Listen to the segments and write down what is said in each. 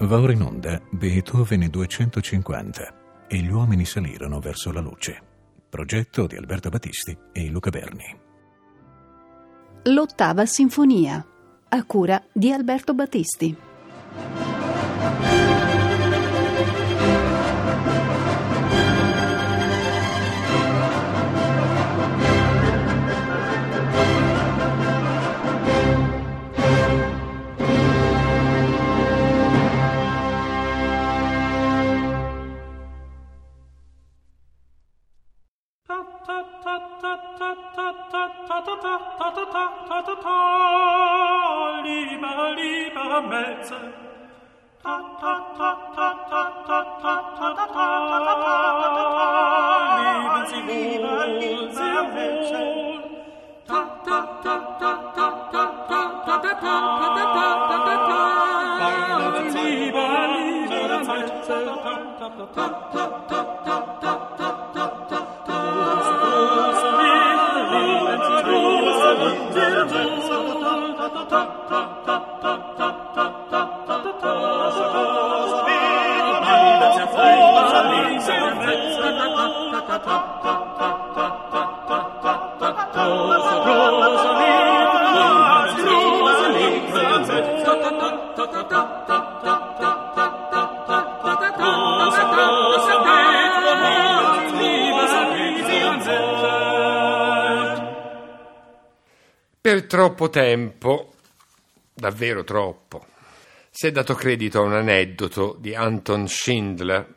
Va ora in onda Beethoven 250 e gli uomini salirono verso la luce. Progetto di Alberto Battisti e Luca Berni. L'ottava sinfonia, a cura di Alberto Battisti. Per troppo tempo, davvero troppo, si è dato credito a un aneddoto di Anton Schindler,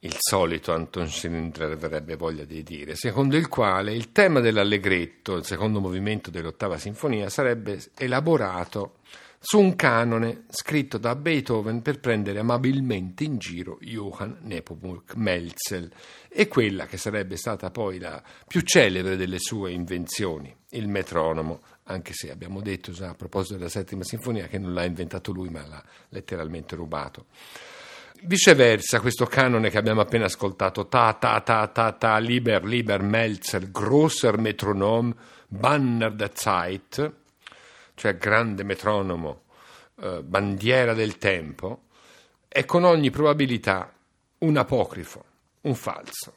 il solito Anton Schindler avrebbe voglia di dire, secondo il quale il tema dell'allegretto, il secondo movimento dell'ottava sinfonia, sarebbe elaborato su un canone scritto da Beethoven per prendere amabilmente in giro Johann Nepomuk Melzel e quella che sarebbe stata poi la più celebre delle sue invenzioni, il metronomo, anche se abbiamo detto a proposito della settima sinfonia che non l'ha inventato lui ma l'ha letteralmente rubato. Viceversa, questo canone che abbiamo appena ascoltato, ta ta ta ta ta, liber, liber, Melzer, grosser Metronom, Banner der Zeit, cioè grande metronomo, eh, bandiera del tempo, è con ogni probabilità un apocrifo, un falso,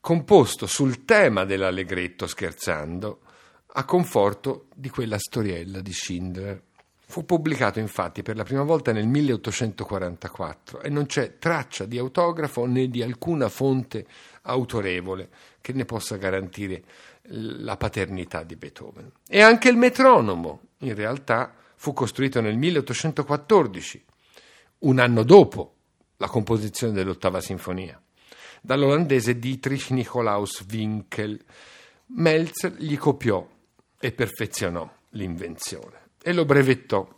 composto sul tema dell'allegretto scherzando, a conforto di quella storiella di Schindler. Fu pubblicato infatti per la prima volta nel 1844 e non c'è traccia di autografo né di alcuna fonte autorevole che ne possa garantire la paternità di Beethoven. E anche il metronomo, in realtà, fu costruito nel 1814, un anno dopo la composizione dell'ottava sinfonia, dall'olandese Dietrich Nicolaus Winkel. Melzer gli copiò e perfezionò l'invenzione e lo brevettò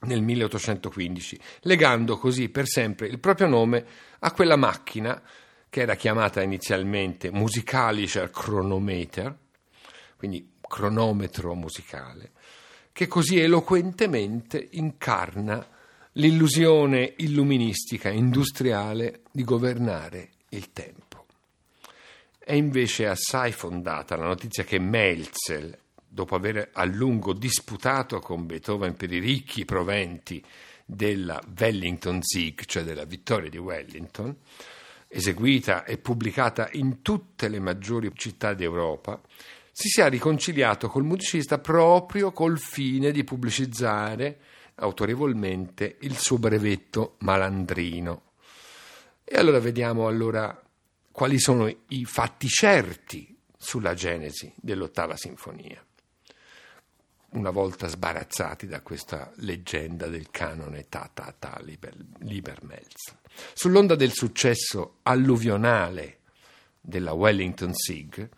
nel 1815, legando così per sempre il proprio nome a quella macchina che era chiamata inizialmente Musikalischer Chronometer, quindi cronometro musicale, che così eloquentemente incarna l'illusione illuministica industriale di governare il tempo. È invece assai fondata la notizia che Melzel, dopo aver a lungo disputato con Beethoven per i ricchi proventi della Wellington Sieg, cioè della vittoria di Wellington, eseguita e pubblicata in tutte le maggiori città d'Europa, si sia riconciliato col musicista proprio col fine di pubblicizzare autorevolmente il suo brevetto malandrino. E allora vediamo allora quali sono i fatti certi sulla genesi dell'ottava sinfonia una volta sbarazzati da questa leggenda del canone ta ta ta liber, Liebermelz. Sull'onda del successo alluvionale della Wellington Sieg,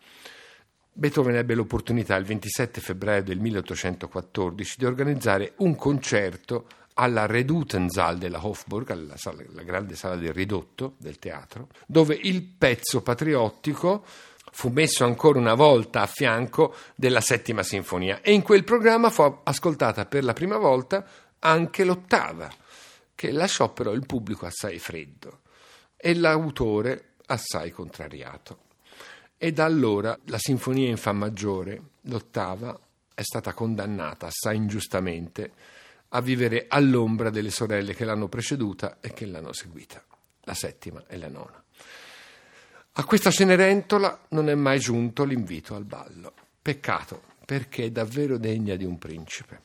Beethoven ebbe l'opportunità il 27 febbraio del 1814 di organizzare un concerto alla Redutensaal della Hofburg, alla, sala, la grande sala del ridotto del teatro, dove il pezzo patriottico fu messo ancora una volta a fianco della settima sinfonia e in quel programma fu ascoltata per la prima volta anche l'ottava, che lasciò però il pubblico assai freddo e l'autore assai contrariato. E da allora la sinfonia in fa maggiore, l'ottava, è stata condannata assai ingiustamente a vivere all'ombra delle sorelle che l'hanno preceduta e che l'hanno seguita, la settima e la nona. A questa Cenerentola non è mai giunto l'invito al ballo. Peccato, perché è davvero degna di un principe.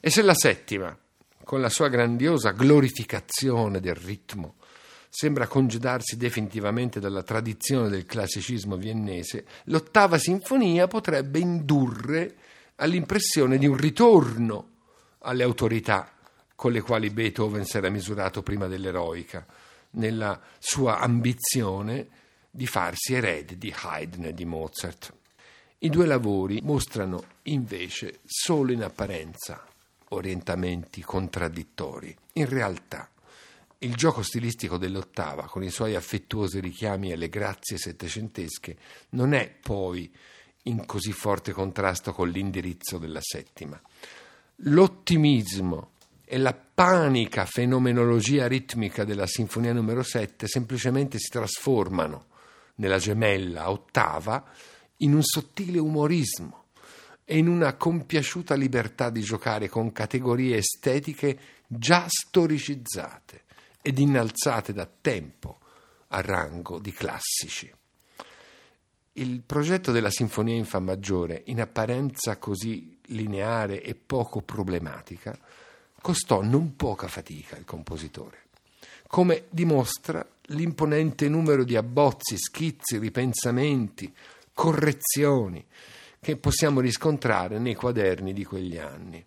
E se la settima, con la sua grandiosa glorificazione del ritmo, sembra congedarsi definitivamente dalla tradizione del classicismo viennese, l'ottava sinfonia potrebbe indurre all'impressione di un ritorno alle autorità con le quali Beethoven si era misurato prima dell'eroica, nella sua ambizione di farsi erede di Haydn e di Mozart. I due lavori mostrano invece solo in apparenza orientamenti contraddittori. In realtà il gioco stilistico dell'ottava, con i suoi affettuosi richiami alle grazie settecentesche, non è poi in così forte contrasto con l'indirizzo della settima. L'ottimismo e la panica fenomenologia ritmica della sinfonia numero 7 semplicemente si trasformano nella gemella ottava in un sottile umorismo e in una compiaciuta libertà di giocare con categorie estetiche già storicizzate ed innalzate da tempo a rango di classici. Il progetto della Sinfonia in Fa maggiore, in apparenza così lineare e poco problematica, costò non poca fatica al compositore come dimostra l'imponente numero di abbozzi, schizzi, ripensamenti, correzioni che possiamo riscontrare nei quaderni di quegli anni.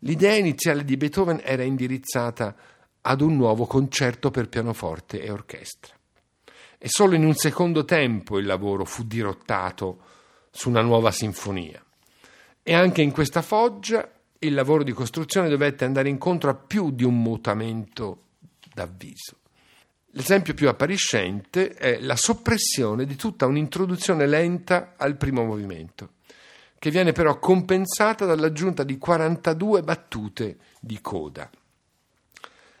L'idea iniziale di Beethoven era indirizzata ad un nuovo concerto per pianoforte e orchestra. E solo in un secondo tempo il lavoro fu dirottato su una nuova sinfonia. E anche in questa foggia il lavoro di costruzione dovette andare incontro a più di un mutamento d'avviso. L'esempio più appariscente è la soppressione di tutta un'introduzione lenta al primo movimento, che viene però compensata dall'aggiunta di 42 battute di coda.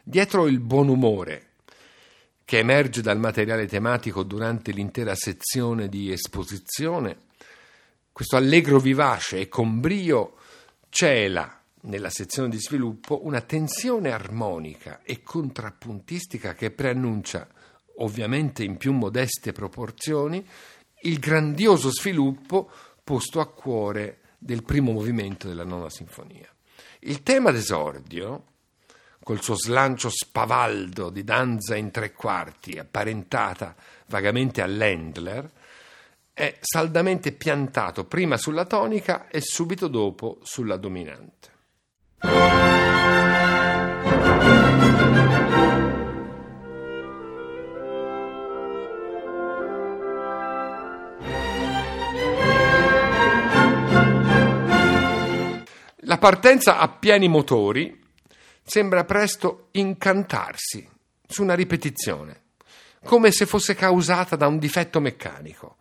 Dietro il buon umore, che emerge dal materiale tematico durante l'intera sezione di esposizione, questo allegro vivace e con brio cela nella sezione di sviluppo una tensione armonica e contrappuntistica che preannuncia, ovviamente in più modeste proporzioni, il grandioso sviluppo posto a cuore del primo movimento della nona sinfonia. Il tema d'esordio, col suo slancio spavaldo di danza in tre quarti, apparentata vagamente all'Endler, è saldamente piantato prima sulla tonica e subito dopo sulla dominante. La partenza a pieni motori sembra presto incantarsi su una ripetizione, come se fosse causata da un difetto meccanico,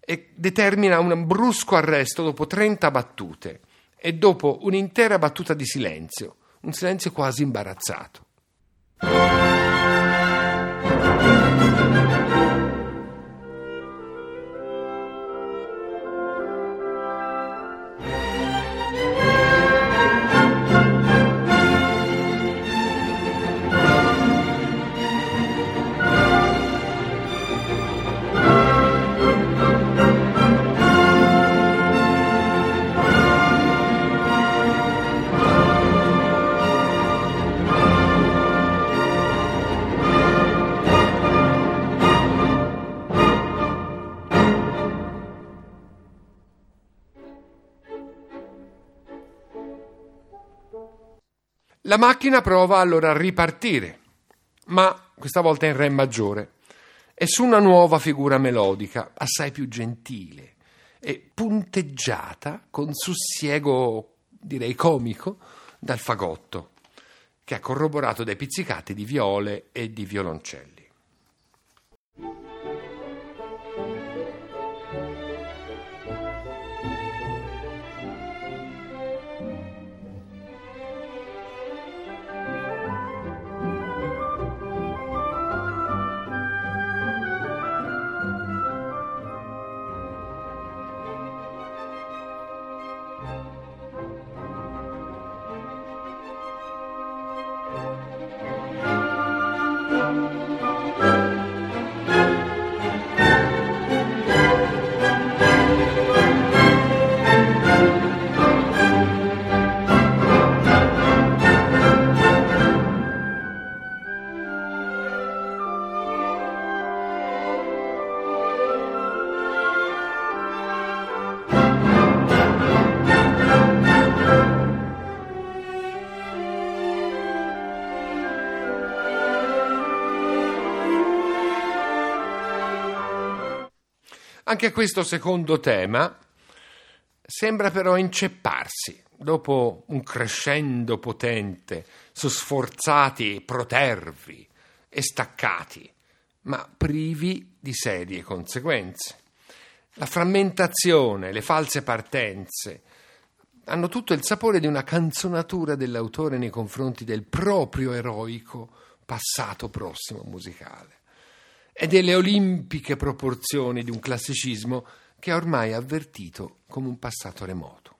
e determina un brusco arresto dopo 30 battute e dopo un'intera battuta di silenzio, un silenzio quasi imbarazzato. La macchina prova allora a ripartire, ma questa volta in Re maggiore e su una nuova figura melodica, assai più gentile e punteggiata con sussiego, direi comico, dal fagotto, che ha corroborato dai pizzicati di viole e di violoncelli. Anche questo secondo tema sembra però incepparsi dopo un crescendo potente su sforzati protervi e staccati, ma privi di serie conseguenze. La frammentazione, le false partenze hanno tutto il sapore di una canzonatura dell'autore nei confronti del proprio eroico passato prossimo musicale e delle olimpiche proporzioni di un classicismo che è ormai avvertito come un passato remoto.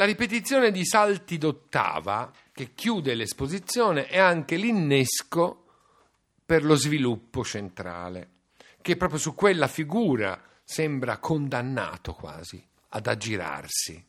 La ripetizione di salti d'ottava che chiude l'esposizione è anche l'innesco per lo sviluppo centrale, che proprio su quella figura sembra condannato quasi ad aggirarsi.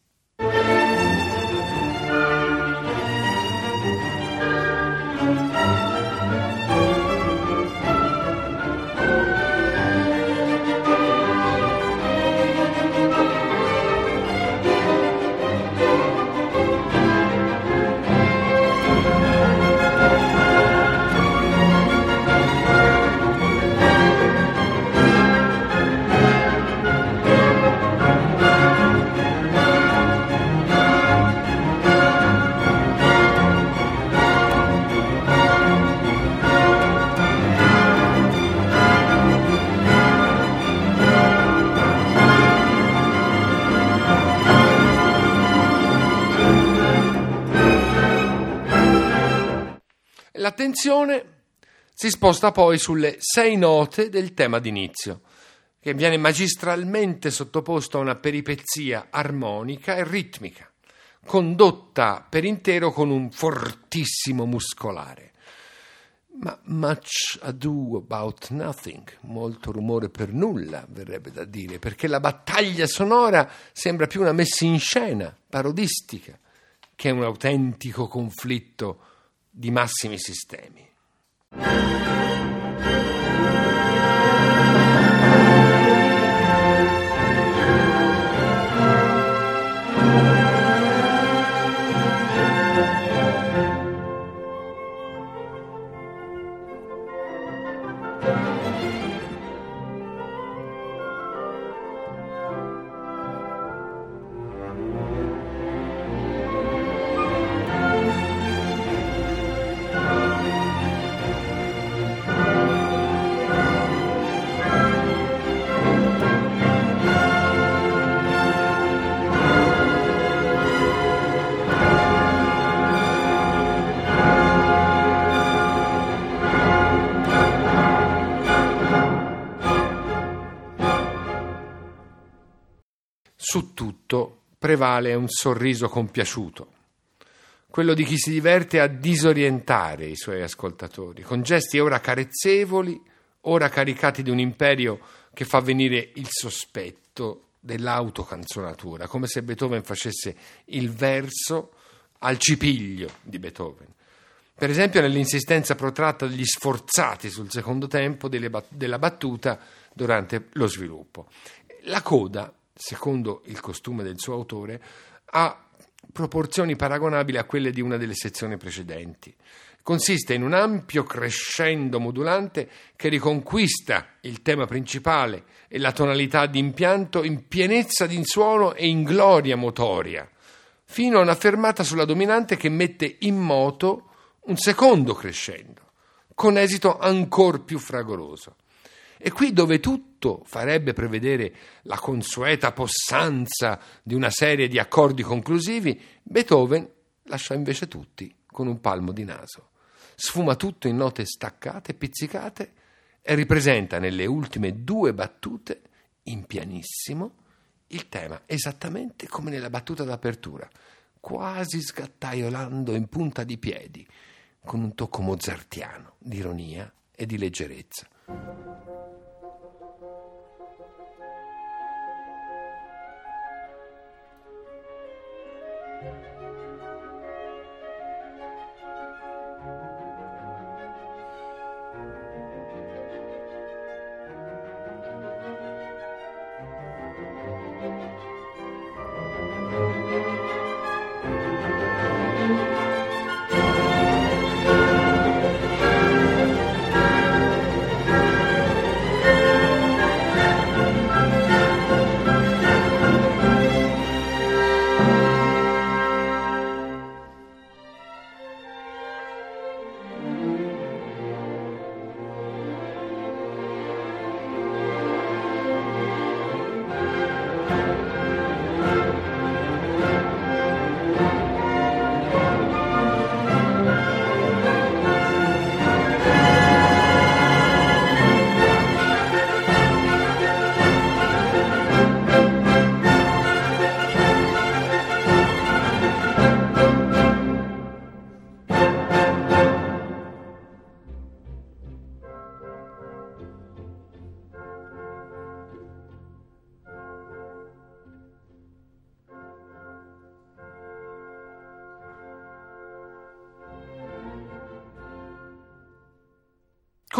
L'attenzione si sposta poi sulle sei note del tema d'inizio, che viene magistralmente sottoposto a una peripezia armonica e ritmica, condotta per intero con un fortissimo muscolare. Ma much ado about nothing, molto rumore per nulla, verrebbe da dire, perché la battaglia sonora sembra più una messa in scena parodistica che un autentico conflitto di massimi sistemi. Su prevale un sorriso compiaciuto, quello di chi si diverte a disorientare i suoi ascoltatori, con gesti ora carezzevoli, ora caricati di un imperio che fa venire il sospetto dell'autocanzonatura, come se Beethoven facesse il verso al cipiglio di Beethoven. Per esempio nell'insistenza protratta degli sforzati sul secondo tempo della battuta durante lo sviluppo. La coda secondo il costume del suo autore, ha proporzioni paragonabili a quelle di una delle sezioni precedenti. Consiste in un ampio crescendo modulante che riconquista il tema principale e la tonalità di impianto in pienezza di suono e in gloria motoria, fino a una fermata sulla dominante che mette in moto un secondo crescendo, con esito ancor più fragoroso. E qui dove tutto farebbe prevedere la consueta possanza di una serie di accordi conclusivi, Beethoven lascia invece tutti con un palmo di naso. Sfuma tutto in note staccate, pizzicate e ripresenta nelle ultime due battute, in pianissimo, il tema esattamente come nella battuta d'apertura, quasi sgattaiolando in punta di piedi, con un tocco mozartiano di ironia e di leggerezza.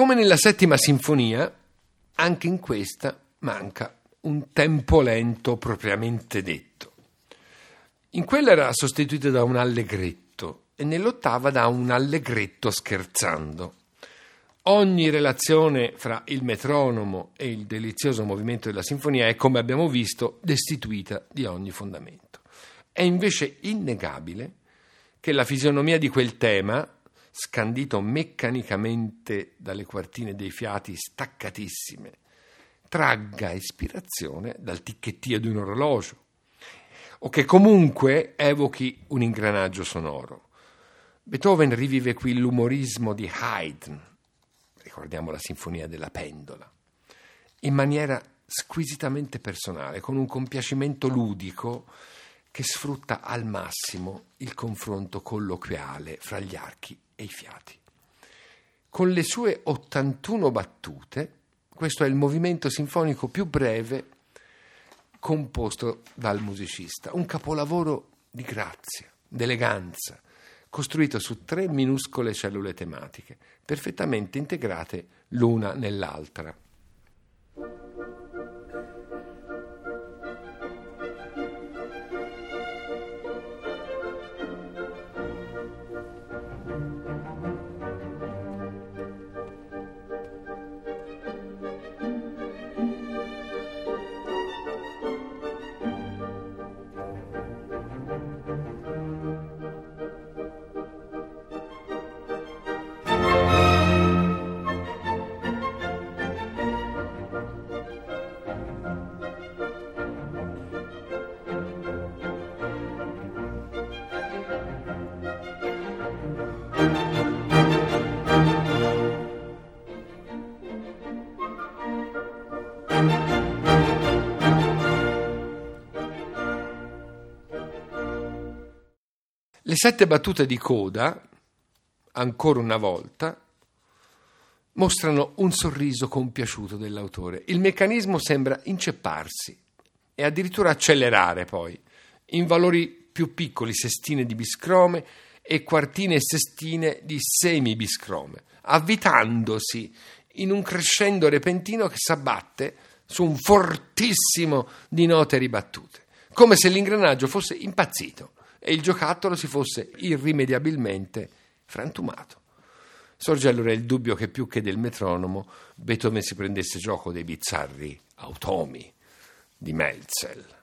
Come nella settima sinfonia, anche in questa manca un tempo lento propriamente detto. In quella era sostituito da un allegretto e nell'ottava da un allegretto scherzando. Ogni relazione fra il metronomo e il delizioso movimento della sinfonia è, come abbiamo visto, destituita di ogni fondamento. È invece innegabile che la fisionomia di quel tema, scandito meccanicamente dalle quartine dei fiati staccatissime, tragga ispirazione dal ticchettio di un orologio, o che comunque evochi un ingranaggio sonoro. Beethoven rivive qui l'umorismo di Haydn, ricordiamo la sinfonia della pendola, in maniera squisitamente personale, con un compiacimento ludico che sfrutta al massimo il confronto colloquiale fra gli archi e i fiati. Con le sue 81 battute, questo è il movimento sinfonico più breve composto dal musicista, un capolavoro di grazia, d'eleganza, costruito su tre minuscole cellule tematiche, perfettamente integrate l'una nell'altra. Sette battute di coda, ancora una volta, mostrano un sorriso compiaciuto dell'autore. Il meccanismo sembra incepparsi e addirittura accelerare poi, in valori più piccoli, sestine di biscrome e quartine e sestine di semibiscrome, avvitandosi in un crescendo repentino che s'abbatte su un fortissimo di note ribattute, come se l'ingranaggio fosse impazzito e il giocattolo si fosse irrimediabilmente frantumato. Sorge allora il dubbio che più che del metronomo Beethoven si prendesse gioco dei bizzarri automi di Melzel.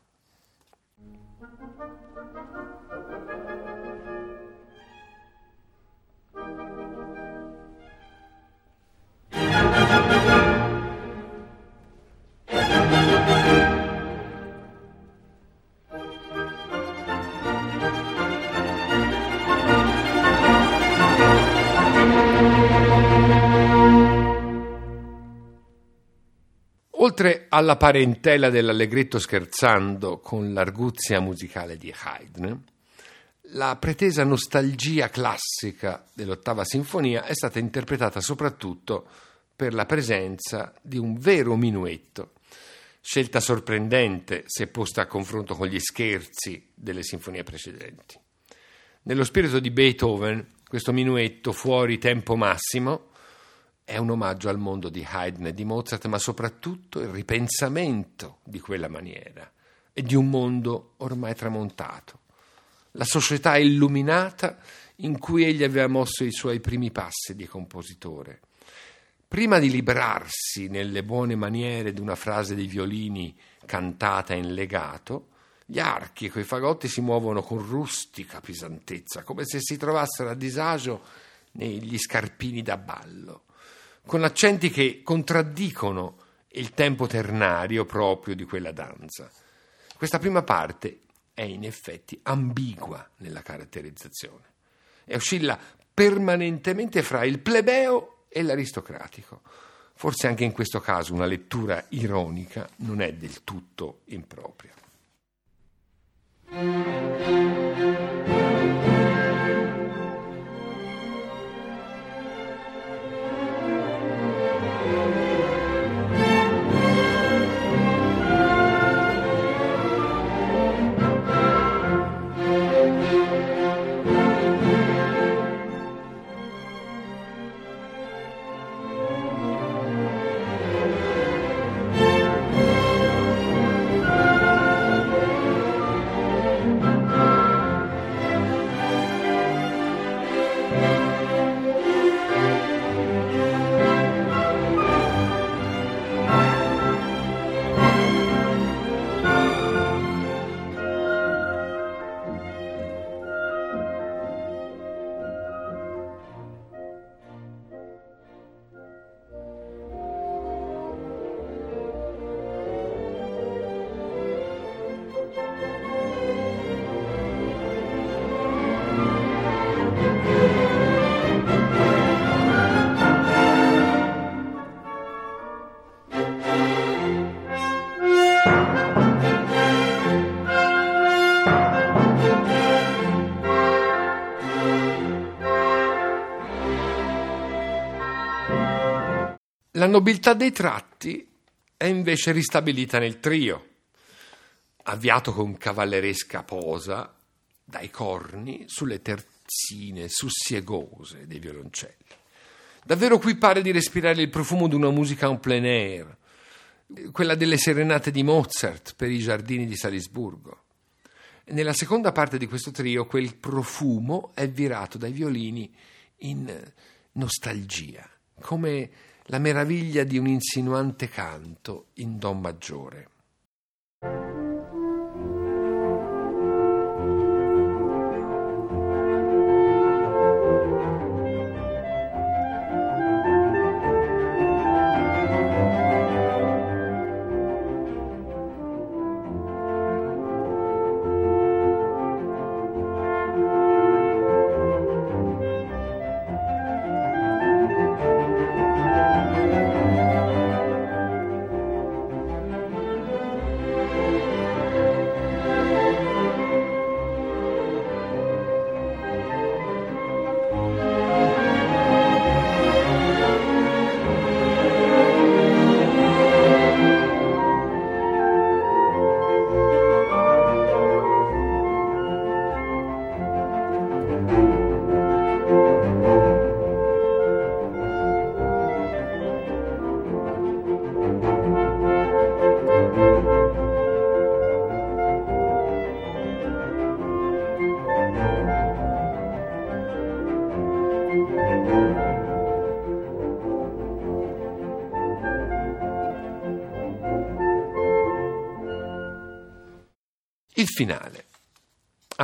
Oltre alla parentela dell'allegretto scherzando con l'arguzia musicale di Haydn, la pretesa nostalgia classica dell'ottava sinfonia è stata interpretata soprattutto per la presenza di un vero minuetto, scelta sorprendente se posta a confronto con gli scherzi delle sinfonie precedenti. Nello spirito di Beethoven, questo minuetto fuori tempo massimo è un omaggio al mondo di Haydn e di Mozart, ma soprattutto il ripensamento di quella maniera e di un mondo ormai tramontato. La società illuminata in cui egli aveva mosso i suoi primi passi di compositore. Prima di librarsi nelle buone maniere di una frase dei violini cantata in legato, gli archi e quei fagotti si muovono con rustica pesantezza, come se si trovassero a disagio negli scarpini da ballo con accenti che contraddicono il tempo ternario proprio di quella danza. Questa prima parte è in effetti ambigua nella caratterizzazione e oscilla permanentemente fra il plebeo e l'aristocratico. Forse anche in questo caso una lettura ironica non è del tutto impropria. Nobiltà dei tratti è invece ristabilita nel trio, avviato con cavalleresca posa dai corni sulle terzine sussiegose dei violoncelli. Davvero qui pare di respirare il profumo di una musica en plein air, quella delle serenate di Mozart per i giardini di Salisburgo. Nella seconda parte di questo trio quel profumo è virato dai violini in nostalgia, come la meraviglia di un insinuante canto in Do maggiore.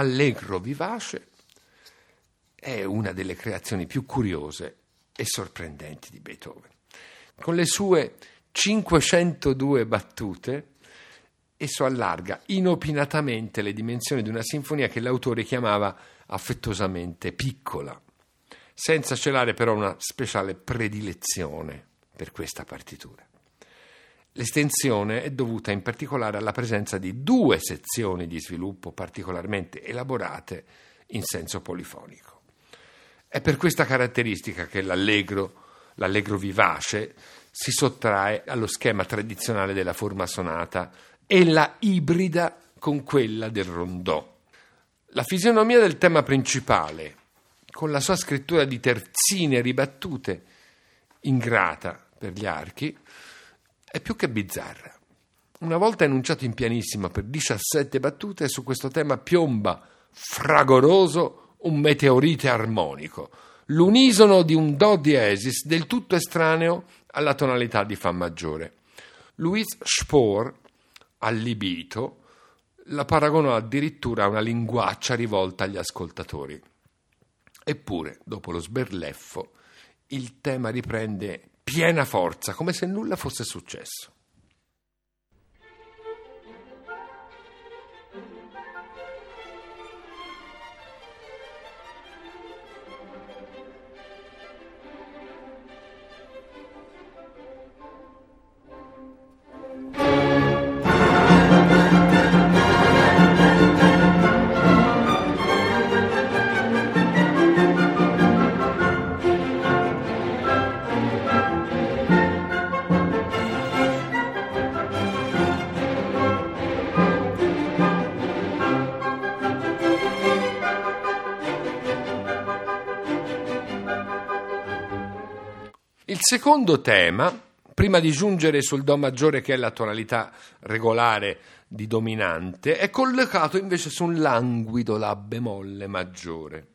Allegro vivace, è una delle creazioni più curiose e sorprendenti di Beethoven. Con le sue 502 battute, esso allarga inopinatamente le dimensioni di una sinfonia che l'autore chiamava affettuosamente piccola, senza celare però una speciale predilezione per questa partitura. L'estensione è dovuta in particolare alla presenza di due sezioni di sviluppo particolarmente elaborate in senso polifonico. È per questa caratteristica che l'allegro, l'allegro vivace si sottrae allo schema tradizionale della forma sonata e la ibrida con quella del rondò. La fisionomia del tema principale, con la sua scrittura di terzine ribattute, ingrata per gli archi, è più che bizzarra. Una volta enunciato in pianissima per 17 battute, su questo tema piomba fragoroso un meteorite armonico, l'unisono di un do diesis del tutto estraneo alla tonalità di Fa maggiore. Louis Spohr, allibito, la paragonò addirittura a una linguaccia rivolta agli ascoltatori. Eppure, dopo lo sberleffo, il tema riprende piena forza, come se nulla fosse successo. Secondo tema, prima di giungere sul Do maggiore che è la tonalità regolare di dominante, è collocato invece su un languido La bemolle maggiore.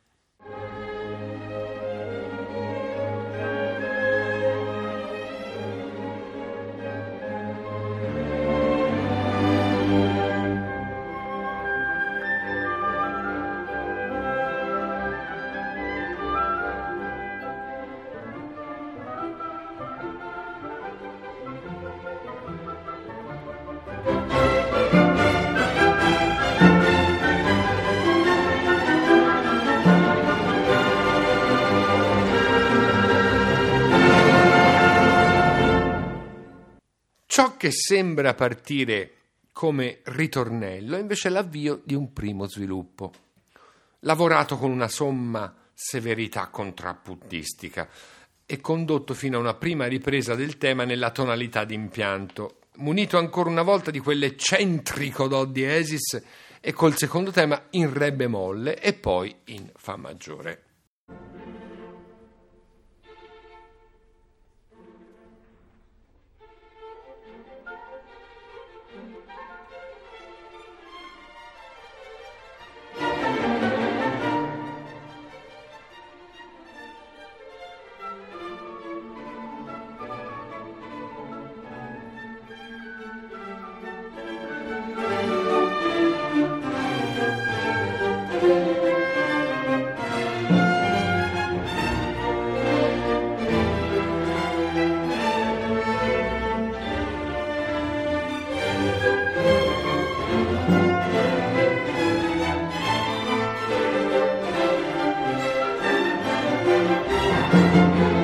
Ciò che sembra partire come ritornello è invece l'avvio di un primo sviluppo, lavorato con una somma severità contrappuntistica e condotto fino a una prima ripresa del tema nella tonalità d'impianto, munito ancora una volta di quell'eccentrico do diesis e col secondo tema in re bemolle e poi in fa maggiore. Música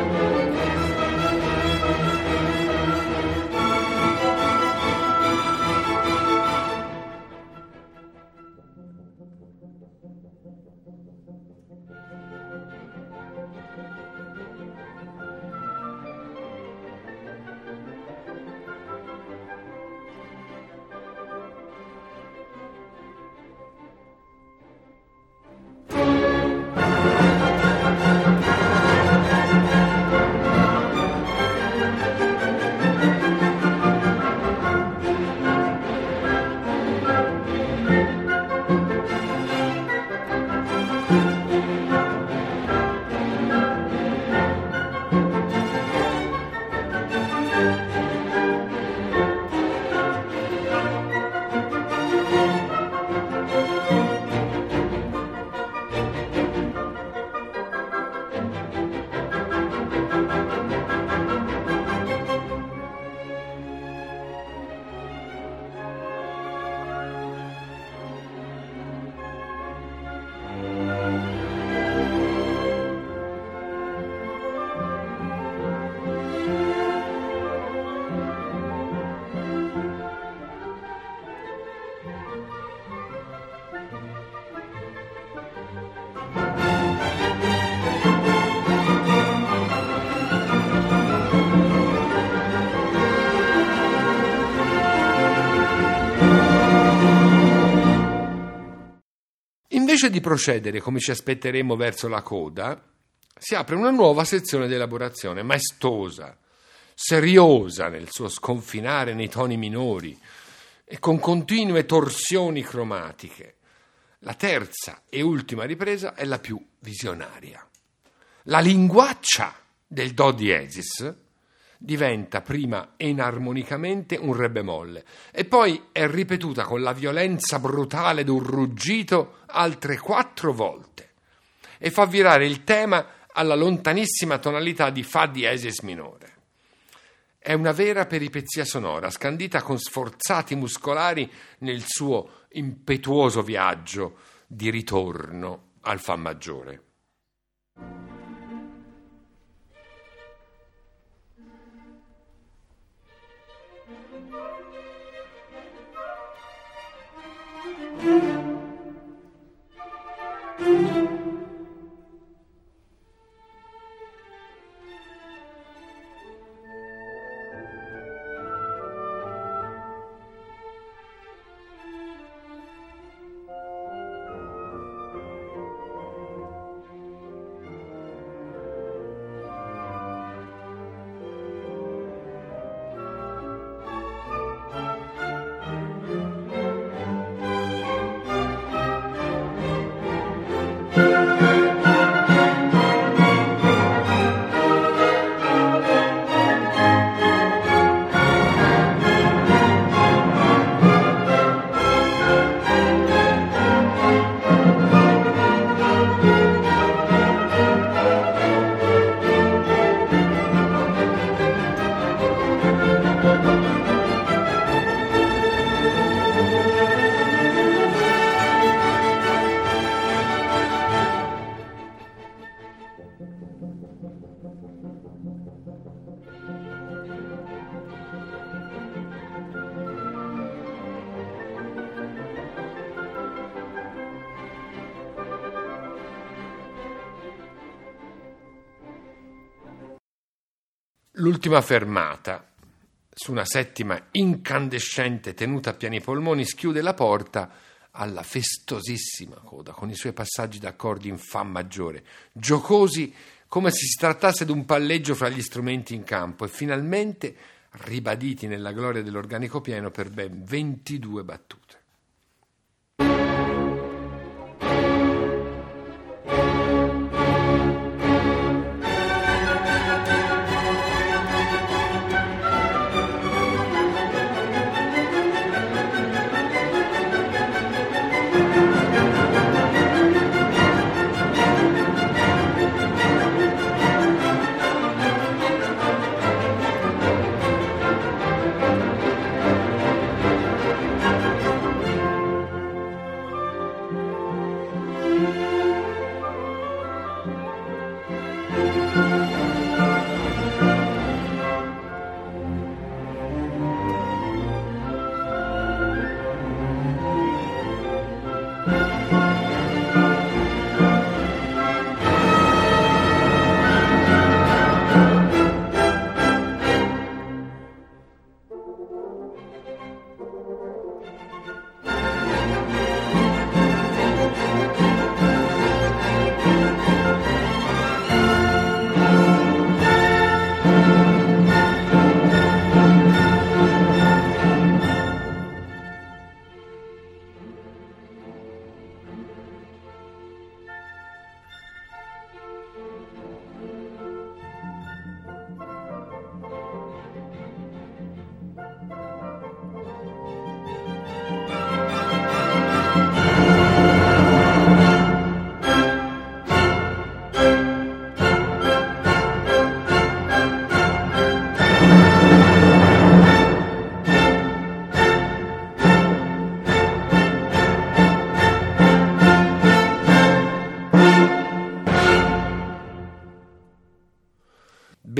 Invece di procedere come ci aspetteremmo verso la coda, si apre una nuova sezione di elaborazione, maestosa, seriosa nel suo sconfinare nei toni minori e con continue torsioni cromatiche. La terza e ultima ripresa è la più visionaria. La linguaccia del Do diesis diventa prima enarmonicamente un re bemolle e poi è ripetuta con la violenza brutale d'un ruggito altre quattro volte e fa virare il tema alla lontanissima tonalità di Fa diesis minore. È una vera peripezia sonora, scandita con sforzati muscolari nel suo impetuoso viaggio di ritorno al Fa maggiore. Thank you. L'ultima fermata, su una settima incandescente tenuta a pieni polmoni, schiude la porta alla festosissima coda, con i suoi passaggi d'accordi in Fa maggiore, giocosi come se si trattasse di un palleggio fra gli strumenti in campo e finalmente ribaditi nella gloria dell'organico pieno per ben 22 battute.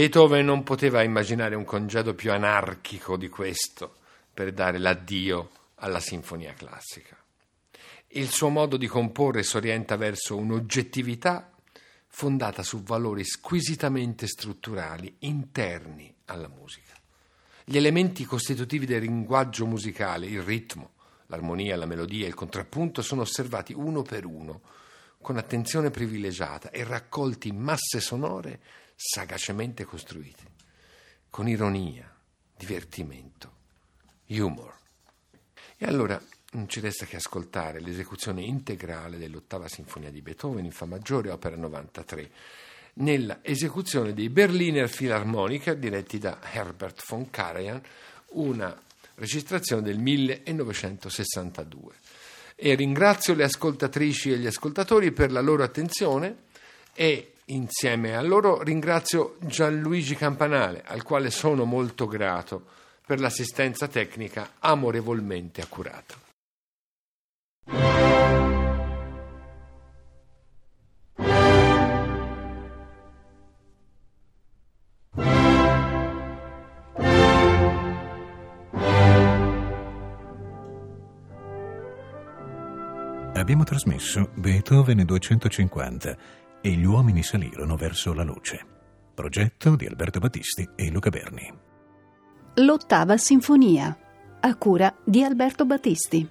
Beethoven non poteva immaginare un congedo più anarchico di questo per dare l'addio alla sinfonia classica. Il suo modo di comporre si orienta verso un'oggettività fondata su valori squisitamente strutturali interni alla musica. Gli elementi costitutivi del linguaggio musicale, il ritmo, L'armonia, la melodia e il contrappunto sono osservati uno per uno, con attenzione privilegiata e raccolti in masse sonore sagacemente costruite, con ironia, divertimento, humor. E allora non ci resta che ascoltare l'esecuzione integrale dell'ottava sinfonia di Beethoven in Fa maggiore, opera 93, nella esecuzione dei Berliner Philharmoniker diretti da Herbert von Karajan, una registrazione del 1962. E ringrazio le ascoltatrici e gli ascoltatori per la loro attenzione e insieme a loro ringrazio Gianluigi Campanale, al quale sono molto grato per l'assistenza tecnica amorevolmente accurata. Abbiamo trasmesso Beethoven 250 e gli uomini salirono verso la luce. Progetto di Alberto Battisti e Luca Berni. L'ottava sinfonia, a cura di Alberto Battisti.